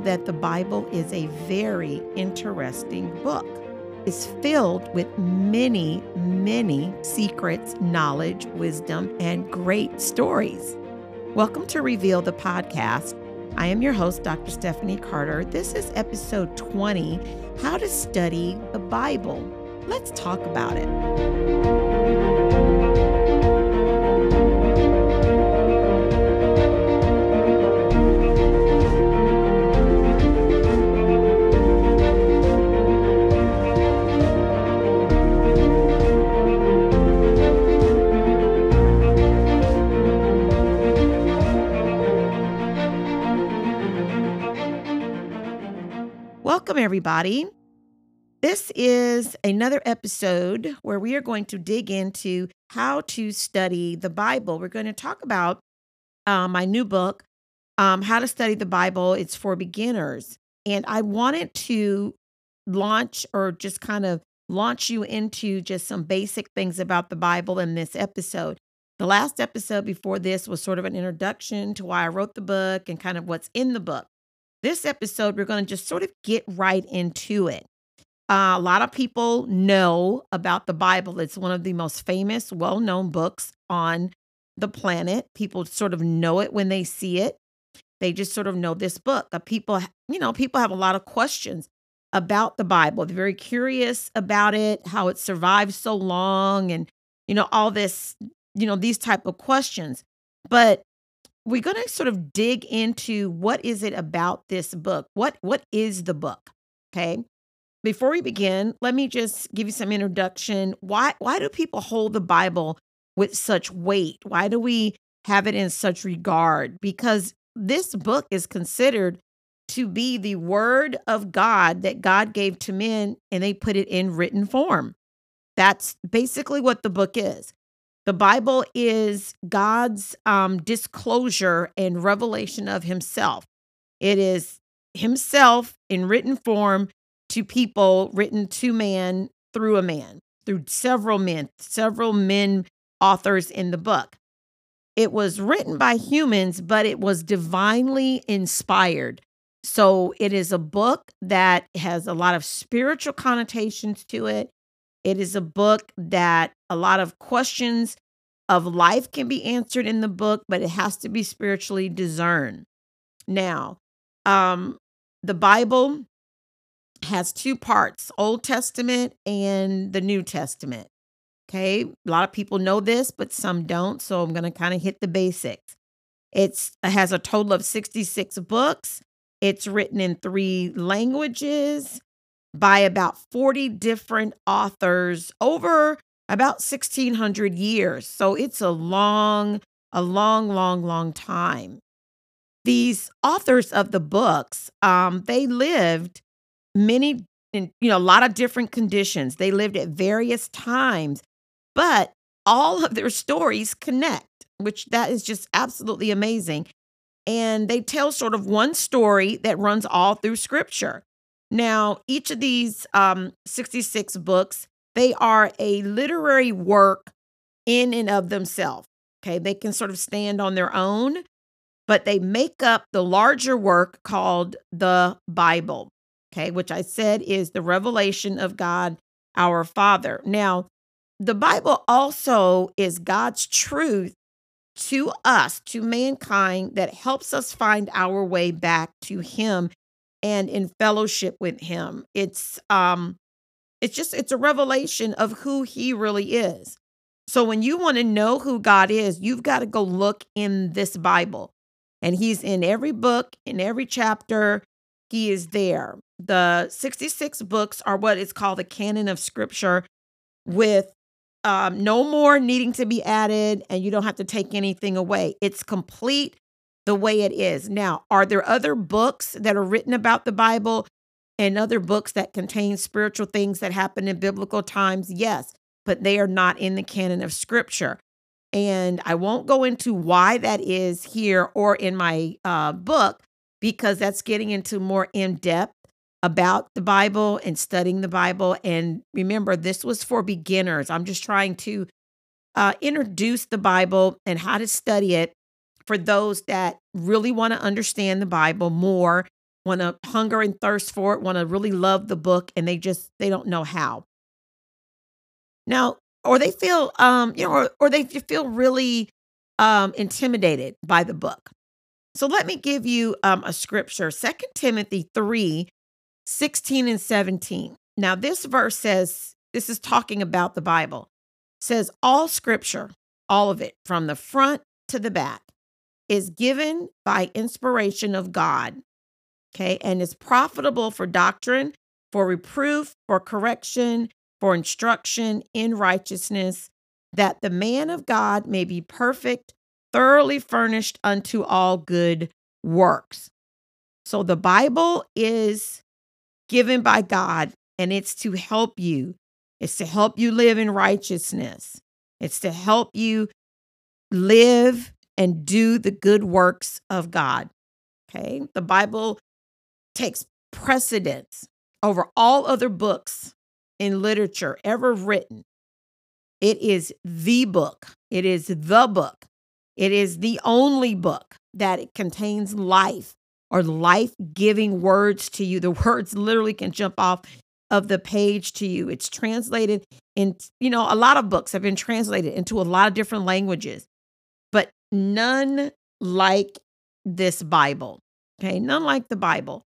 that the Bible is a very interesting book. It's filled with many, many secrets, knowledge, wisdom, and great stories. Welcome to Reveal the Podcast. I am your host, Dr. Stephanie Carter. This is episode 20 How to Study the Bible. Let's talk about it. Welcome, everybody. This is another episode where we are going to dig into how to study the Bible. We're going to talk about uh, my new book, um, How to Study the Bible. It's for beginners. And I wanted to launch or just kind of launch you into just some basic things about the Bible in this episode. The last episode before this was sort of an introduction to why I wrote the book and kind of what's in the book. This episode, we're going to just sort of get right into it. Uh, a lot of people know about the Bible. It's one of the most famous, well known books on the planet. People sort of know it when they see it. They just sort of know this book. Uh, people, you know, people have a lot of questions about the Bible. They're very curious about it, how it survived so long, and, you know, all this, you know, these type of questions. But we're going to sort of dig into what is it about this book? What what is the book? Okay? Before we begin, let me just give you some introduction. Why why do people hold the Bible with such weight? Why do we have it in such regard? Because this book is considered to be the word of God that God gave to men and they put it in written form. That's basically what the book is. The Bible is God's um, disclosure and revelation of Himself. It is Himself in written form to people, written to man through a man, through several men, several men authors in the book. It was written by humans, but it was divinely inspired. So it is a book that has a lot of spiritual connotations to it. It is a book that a lot of questions of life can be answered in the book, but it has to be spiritually discerned. Now, um, the Bible has two parts Old Testament and the New Testament. Okay. A lot of people know this, but some don't. So I'm going to kind of hit the basics. It's, it has a total of 66 books. It's written in three languages by about 40 different authors over about 1600 years. So it's a long, a long, long, long time. These authors of the books, um, they lived many, you know, a lot of different conditions. They lived at various times, but all of their stories connect, which that is just absolutely amazing. And they tell sort of one story that runs all through scripture. Now, each of these um, 66 books, they are a literary work in and of themselves. Okay, they can sort of stand on their own, but they make up the larger work called the Bible. Okay, which I said is the revelation of God our Father. Now, the Bible also is God's truth to us, to mankind, that helps us find our way back to Him and in fellowship with him. It's um it's just it's a revelation of who he really is. So when you want to know who God is, you've got to go look in this Bible. And he's in every book, in every chapter, he is there. The 66 books are what is called the canon of scripture with um, no more needing to be added and you don't have to take anything away. It's complete the way it is. Now, are there other books that are written about the Bible and other books that contain spiritual things that happen in biblical times? Yes, but they are not in the canon of scripture. And I won't go into why that is here or in my uh, book because that's getting into more in depth about the Bible and studying the Bible. And remember, this was for beginners. I'm just trying to uh, introduce the Bible and how to study it for those that really want to understand the Bible more want to hunger and thirst for it, want to really love the book, and they just they don't know how. Now, or they feel um, you know, or, or they feel really um intimidated by the book. So let me give you um a scripture, Second Timothy 3, 16 and 17. Now, this verse says, this is talking about the Bible, says all scripture, all of it, from the front to the back, is given by inspiration of God okay, and is profitable for doctrine, for reproof, for correction, for instruction in righteousness, that the man of God may be perfect, thoroughly furnished unto all good works. So the Bible is given by God and it's to help you. It's to help you live in righteousness. It's to help you live and do the good works of God. Okay. The Bible takes precedence over all other books in literature ever written. It is the book. It is the book. It is the only book that it contains life or life giving words to you. The words literally can jump off of the page to you. It's translated in, you know, a lot of books have been translated into a lot of different languages, none like this Bible. Okay. None like the Bible.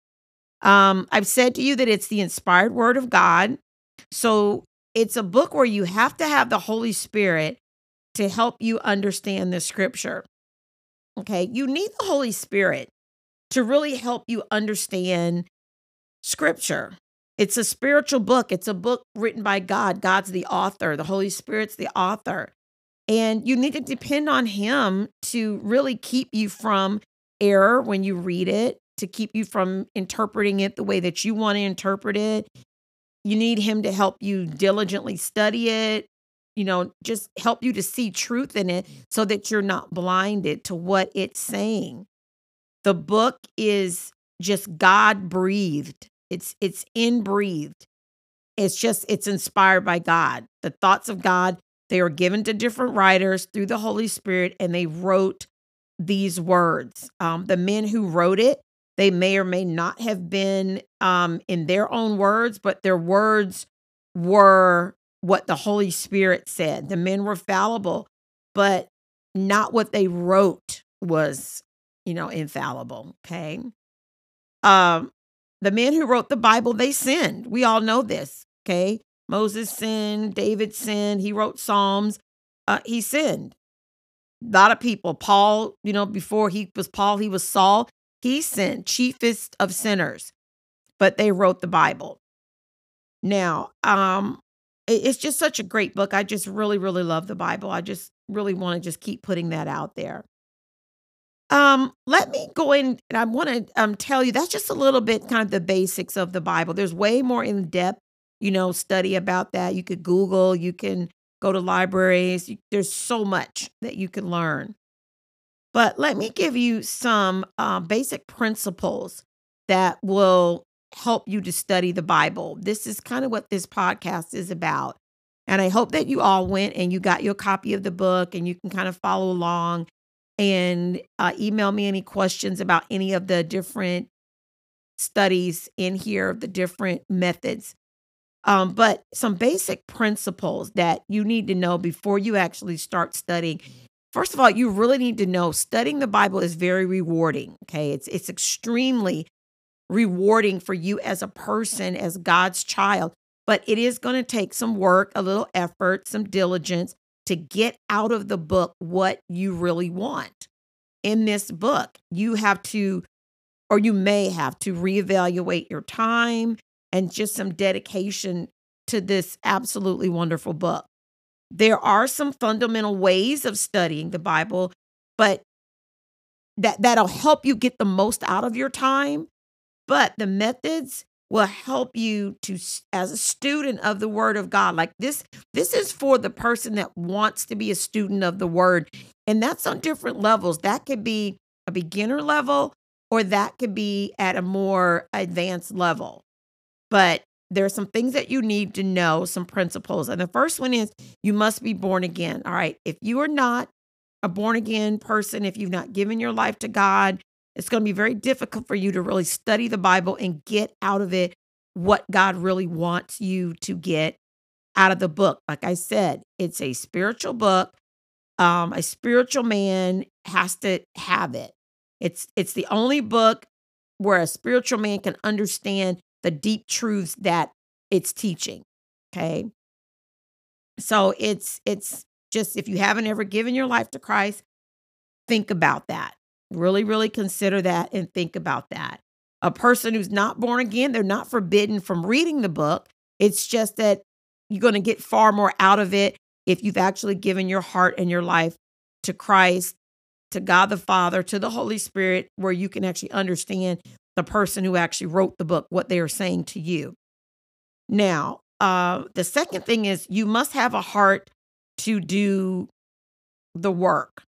Um, I've said to you that it's the inspired word of God. So it's a book where you have to have the Holy Spirit to help you understand the scripture. Okay. You need the Holy Spirit to really help you understand scripture. It's a spiritual book, it's a book written by God. God's the author, the Holy Spirit's the author. And you need to depend on Him to really keep you from error when you read it to keep you from interpreting it the way that you want to interpret it. You need him to help you diligently study it, you know, just help you to see truth in it so that you're not blinded to what it's saying. The book is just God breathed. It's it's in breathed. It's just it's inspired by God. The thoughts of God, they were given to different writers through the Holy Spirit and they wrote these words. Um, the men who wrote it, they may or may not have been um, in their own words, but their words were what the Holy Spirit said. The men were fallible, but not what they wrote was, you know, infallible. Okay. Um, the men who wrote the Bible, they sinned. We all know this. Okay. Moses sinned, David sinned, he wrote Psalms, uh, he sinned. A lot of people, Paul, you know, before he was Paul, he was Saul. He sinned, chiefest of sinners, but they wrote the Bible. Now, um, it's just such a great book. I just really, really love the Bible. I just really want to just keep putting that out there. Um, let me go in and I want to um tell you that's just a little bit kind of the basics of the Bible. There's way more in depth, you know, study about that. You could Google, you can go to libraries. There's so much that you can learn. But let me give you some uh, basic principles that will help you to study the Bible. This is kind of what this podcast is about. And I hope that you all went and you got your copy of the book and you can kind of follow along and uh, email me any questions about any of the different studies in here, the different methods. Um, but some basic principles that you need to know before you actually start studying First of all, you really need to know studying the Bible is very rewarding. Okay. It's it's extremely rewarding for you as a person, as God's child. But it is going to take some work, a little effort, some diligence to get out of the book what you really want. In this book, you have to, or you may have to reevaluate your time and just some dedication to this absolutely wonderful book. There are some fundamental ways of studying the Bible, but that that'll help you get the most out of your time, but the methods will help you to as a student of the word of God. Like this this is for the person that wants to be a student of the word, and that's on different levels. That could be a beginner level or that could be at a more advanced level. But there are some things that you need to know, some principles. And the first one is you must be born again. All right. If you are not a born again person, if you've not given your life to God, It's going to be very difficult for you to really study the Bible and get out of it what God really wants you to get out of the book. Like I said, it's a spiritual book. Um, a spiritual man has to have it. It's it's the only book where a spiritual man can understand the deep truths that it's teaching. Okay. So it's it's just if you haven't ever given your life to Christ, think about that. Really, really consider that and think about that. A person who's not born again, they're not forbidden from reading the book. It's just that you're going to get far more out of it if you've actually given your heart and your life to Christ, to God the Father, to the Holy Spirit, where you can actually understand the person who actually wrote the book, what they are saying to you. Now, uh, the second thing is you must have a heart to do the work.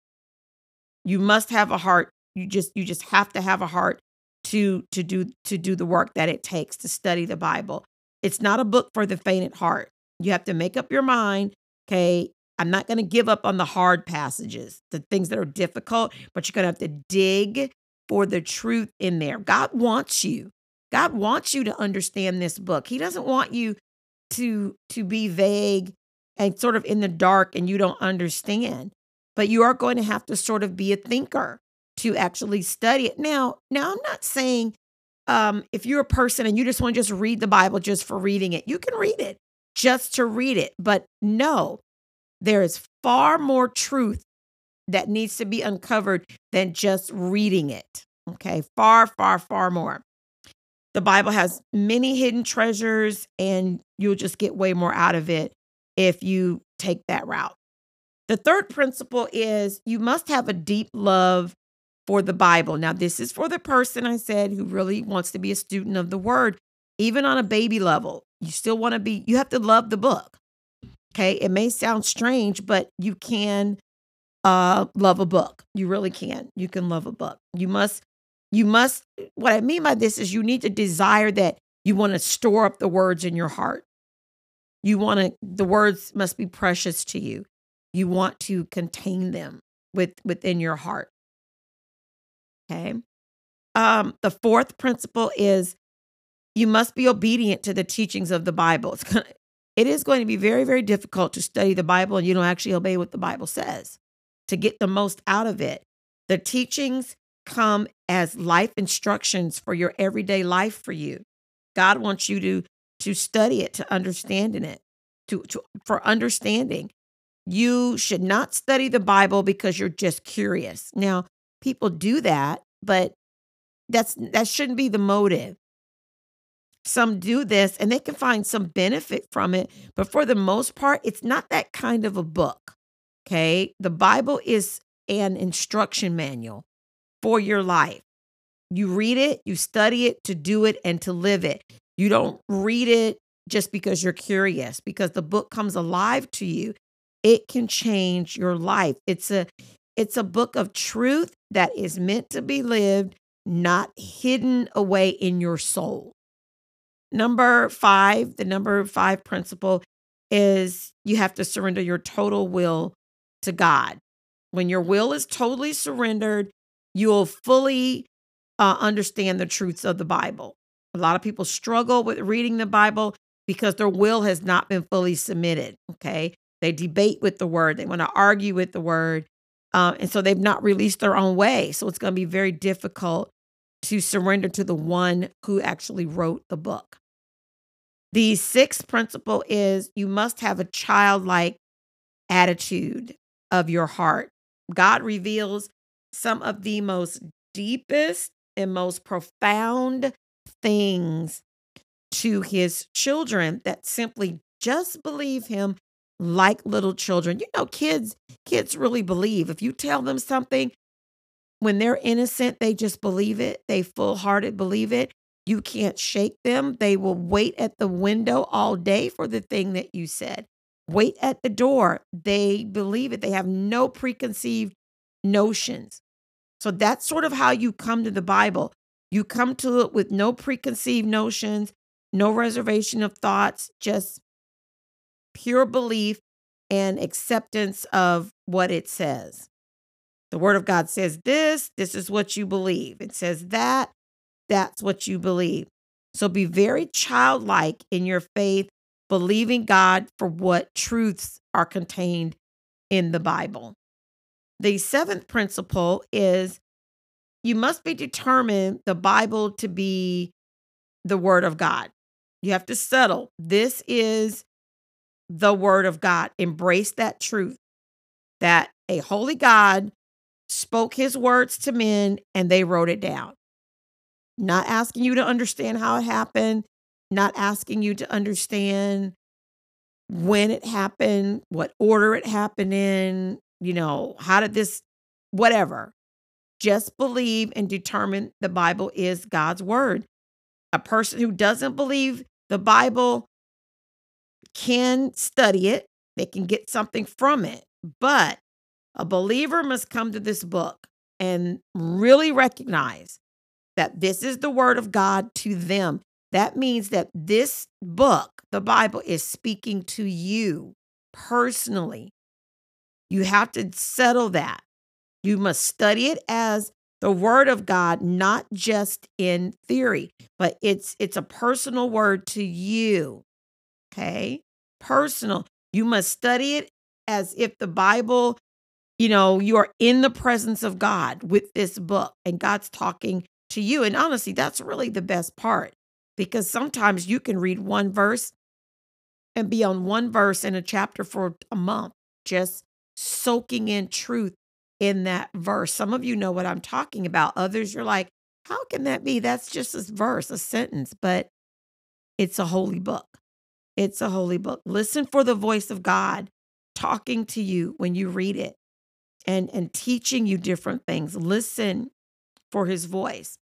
You must have a heart. You just you just have to have a heart to to do to do the work that it takes to study the Bible. It's not a book for the faint at heart. You have to make up your mind, okay, I'm not going to give up on the hard passages, the things that are difficult, but you're going to have to dig for the truth in there. God wants you. God wants you to understand this book. He doesn't want you to to be vague and sort of in the dark and you don't understand. But you are going to have to sort of be a thinker to actually study it. Now, now I'm not saying um, if you're a person and you just want to just read the Bible just for reading it, you can read it just to read it. But no, there is far more truth that needs to be uncovered than just reading it. Okay, far, far, far more. The Bible has many hidden treasures, and you'll just get way more out of it if you take that route. The third principle is you must have a deep love for the Bible. Now, this is for the person I said who really wants to be a student of the word, even on a baby level. You still want to be, you have to love the book. Okay. It may sound strange, but you can uh, love a book. You really can. You can love a book. You must, you must, what I mean by this is you need to desire that you want to store up the words in your heart. You want to, the words must be precious to you. You want to contain them with within your heart. Okay. Um, the fourth principle is you must be obedient to the teachings of the Bible. It's gonna, it is going to be very, very difficult to study the Bible and you don't actually obey what the Bible says to get the most out of it. The teachings come as life instructions for your everyday life for you. God wants you to to study it, to understand in it, to, to for understanding. You should not study the Bible because you're just curious. Now, people do that, but that's that shouldn't be the motive. Some do this and they can find some benefit from it, but for the most part, it's not that kind of a book. Okay. The Bible is an instruction manual for your life. You read it, you study it to do it and to live it. You don't read it just because you're curious, because the book comes alive to you. It can change your life. It's a it's a book of truth that is meant to be lived, not hidden away in your soul. Number five, the number five principle is you have to surrender your total will to God. When your will is totally surrendered, you'll fully uh, understand the truths of the Bible. A lot of people struggle with reading the Bible because their will has not been fully submitted. Okay. They debate with the word, they want to argue with the word. Uh, and so they've not released their own way. So it's going to be very difficult to surrender to the one who actually wrote the book. The sixth principle is you must have a childlike attitude of your heart. God reveals some of the most deepest and most profound things to his children that simply just believe him like little children. You know, kids kids really believe. If you tell them something when they're innocent, they just believe it. They full-hearted believe it. You can't shake them. They will wait at the window all day for the thing that you said. Wait at the door. They believe it. They have no preconceived notions. So that's sort of how you come to the Bible. You come to it with no preconceived notions, no reservation of thoughts, just pure belief and acceptance of what it says. The word of God says this, this is what you believe. It says that, that's what you believe. So be very childlike in your faith, believing God for what truths are contained in the Bible. The seventh principle is you must be determined the Bible to be the word of God. You have to settle. This is the word of God. Embrace that truth that a holy God spoke his words to men and they wrote it down. Not asking you to understand how it happened, not asking you to understand when it happened, what order it happened in, you know, how did this, whatever. Just believe and determine the Bible is God's word. A person who doesn't believe the Bible can study it, they can get something from it, but a believer must come to this book and really recognize that this is the word of God to them. That means that this book, the Bible, is speaking to you personally. You have to settle that. You must study it as the word of God, not just in theory, but it's it's a personal word to you. Okay? Personal. You must study it as if the Bible, you know, you are in the presence of God with this book and God's talking to you. And honestly, that's really the best part because sometimes you can read one verse and be on one verse in a chapter for a month, just soaking in truth in that verse. Some of you know what I'm talking about. Others, you're like, how can that be? That's just a verse, a sentence, but it's a holy book. It's a holy book. Listen for the voice of God talking to you when you read it and, and teaching you different things. Listen for his voice.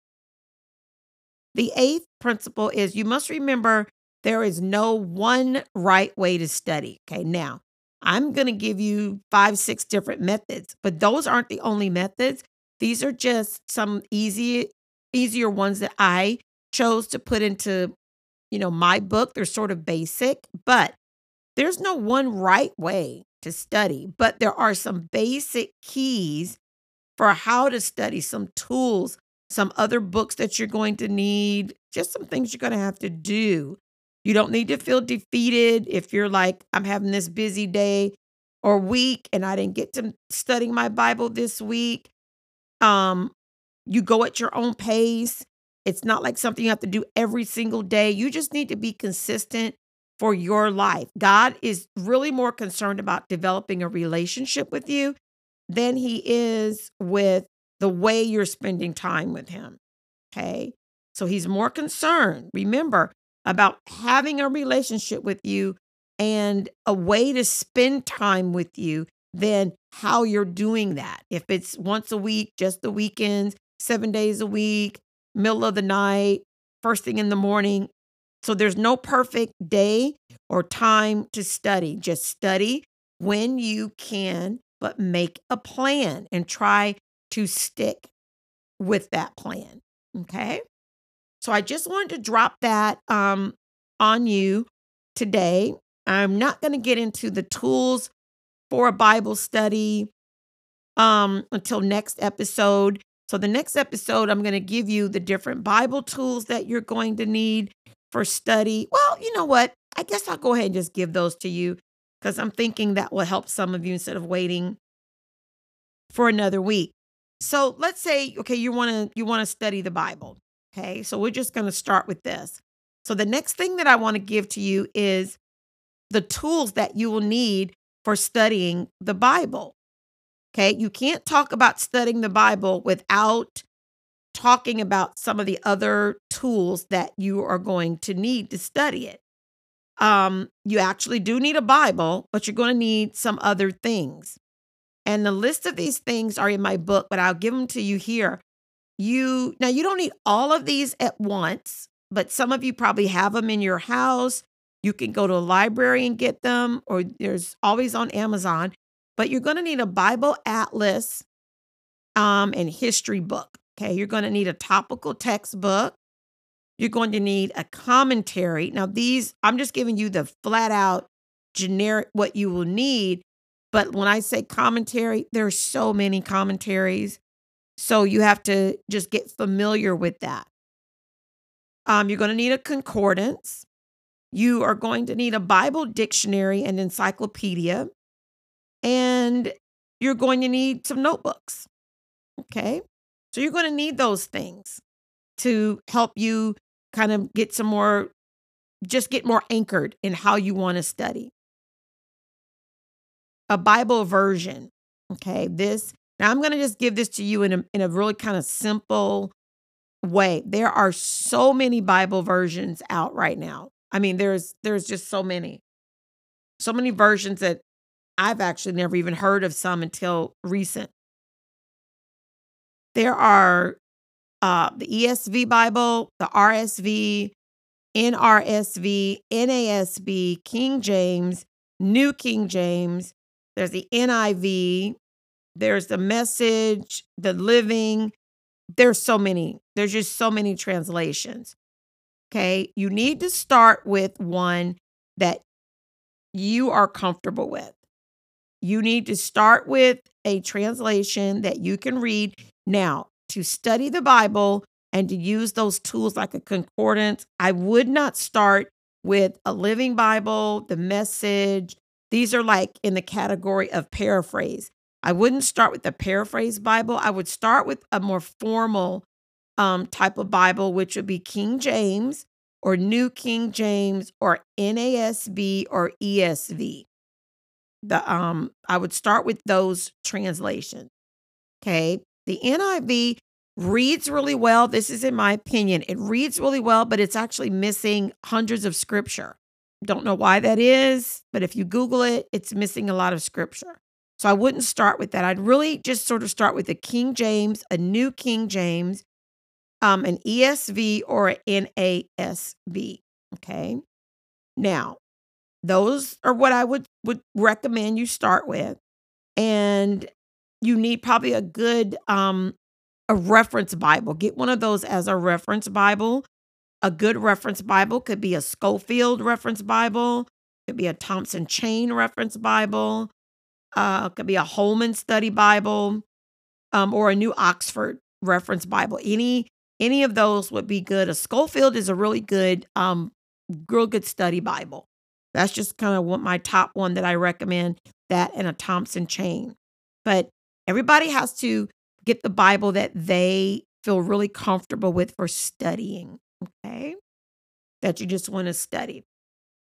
The eighth principle is you must remember there is no one right way to study. Okay, now I'm going to give you five, six different methods, but those aren't the only methods. These are just some easy, easier ones that I chose to put into, you know, my book. They're sort of basic, but there's no one right way to study, but there are some basic keys for how to study, some tools, some other books that you're going to need, just some things you're going to have to do you don't need to feel defeated if you're like, I'm having this busy day or week and I didn't get to studying my Bible this week. Um, you go at your own pace. It's not like something you have to do every single day. You just need to be consistent for your life. God is really more concerned about developing a relationship with you than he is with the way you're spending time with him. Okay. So he's more concerned. Remember, about having a relationship with you and a way to spend time with you than how you're doing that. If it's once a week, just the weekends, seven days a week, middle of the night, first thing in the morning. So there's no perfect day or time to study. Just study when you can, but make a plan and try to stick with that plan. Okay. So I just wanted to drop that um, on you today. I'm not going to get into the tools for a Bible study um, until next episode. So, the next episode, I'm going to give you the different Bible tools that you're going to need for study. Well, you know what? I guess I'll go ahead and just give those to you because I'm thinking that will help some of you instead of waiting for another week. So let's say, okay, you want to you want to study the Bible. Okay, so we're just going to start with this. So, the next thing that I want to give to you is the tools that you will need for studying the Bible. Okay, you can't talk about studying the Bible without talking about some of the other tools that you are going to need to study it. Um, you actually do need a Bible, but you're going to need some other things. And the list of these things are in my book, but I'll give them to you here. You now you don't need all of these at once, but some of you probably have them in your house. You can go to a library and get them, or there's always on Amazon. But you're going to need a Bible atlas um, and history book. Okay, you're going to need a topical textbook. You're going to need a commentary. Now, these, I'm just giving you the flat out generic what you will need. But when I say commentary, there's so many commentaries. So you have to just get familiar with that. Um, you're going to need a concordance. You are going to need a Bible dictionary and encyclopedia. And you're going to need some notebooks. Okay. So you're going to need those things to help you kind of get some more, just get more anchored in how you want to study. A Bible version. Okay. This, now I'm going to just give this to you in a, in a really kind of simple way. There are so many Bible versions out right now. I mean, there's there's just so many. So many versions that I've actually never even heard of some until recent. There are uh, the ESV Bible, the RSV, NRSV, NASB, King James, New King James. There's the NIV. There's the Message, the Living. There's so many. There's just so many translations. Okay. You need to start with one that you are comfortable with. You need to start with a translation that you can read. Now, to study the Bible and to use those tools like a concordance, I would not start with a living Bible, the message. These are like in the category of paraphrase. I wouldn't start with the paraphrase Bible. I would start with a more formal um, type of Bible, which would be King James or New King James or NASB or ESV. The um, I would start with those translations. Okay. The NIV reads really well. This is in my opinion. It reads really well, but it's actually missing hundreds of scripture. Don't know why that is, but if you Google it, it's missing a lot of scripture. So I wouldn't start with that. I'd really just sort of start with a King James, a New King James, um, an ESV or an NASB. Okay. Now, those are what I would would recommend you start with. And you need probably a good um a reference Bible. Get one of those as a reference Bible. A good reference Bible could be a Scofield reference Bible, could be a Thompson Chain reference Bible, uh, could be a Holman Study Bible, um, or a New Oxford Reference Bible. Any any of those would be good. A Scofield is a really good, um, real good study Bible. That's just kind of what my top one that I recommend. That and a Thompson Chain. But everybody has to get the Bible that they feel really comfortable with for studying. Okay, that you just want to study.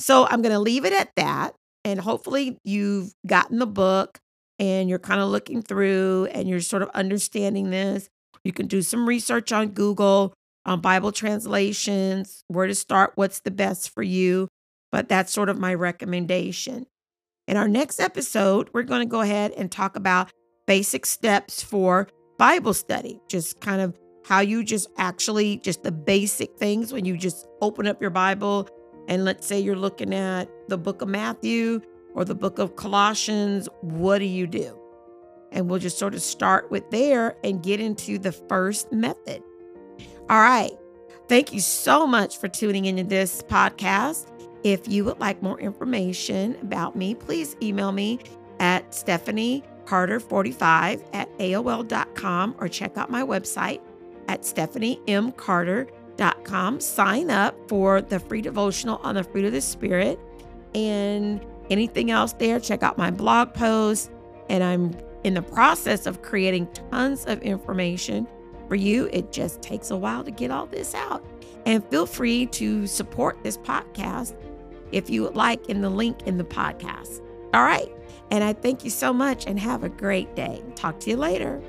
So I'm going to leave it at that. And hopefully, you've gotten the book and you're kind of looking through and you're sort of understanding this. You can do some research on Google, on Bible translations, where to start, what's the best for you. But that's sort of my recommendation. In our next episode, we're going to go ahead and talk about basic steps for Bible study, just kind of how you just actually, just the basic things when you just open up your Bible and let's say you're looking at the book of Matthew or the book of Colossians, what do you do? And we'll just sort of start with there and get into the first method. All right. Thank you so much for tuning into this podcast. If you would like more information about me, please email me at Stephanie Carter 45 at AOL.com or check out my website at stephaniemcarter.com. Sign up for the free devotional on the fruit of the Spirit. And anything else there, check out my blog post. And I'm in the process of creating tons of information for you. It just takes a while to get all this out. And feel free to support this podcast if you would like in the link in the podcast. All right. And I thank you so much and have a great day. Talk to you later.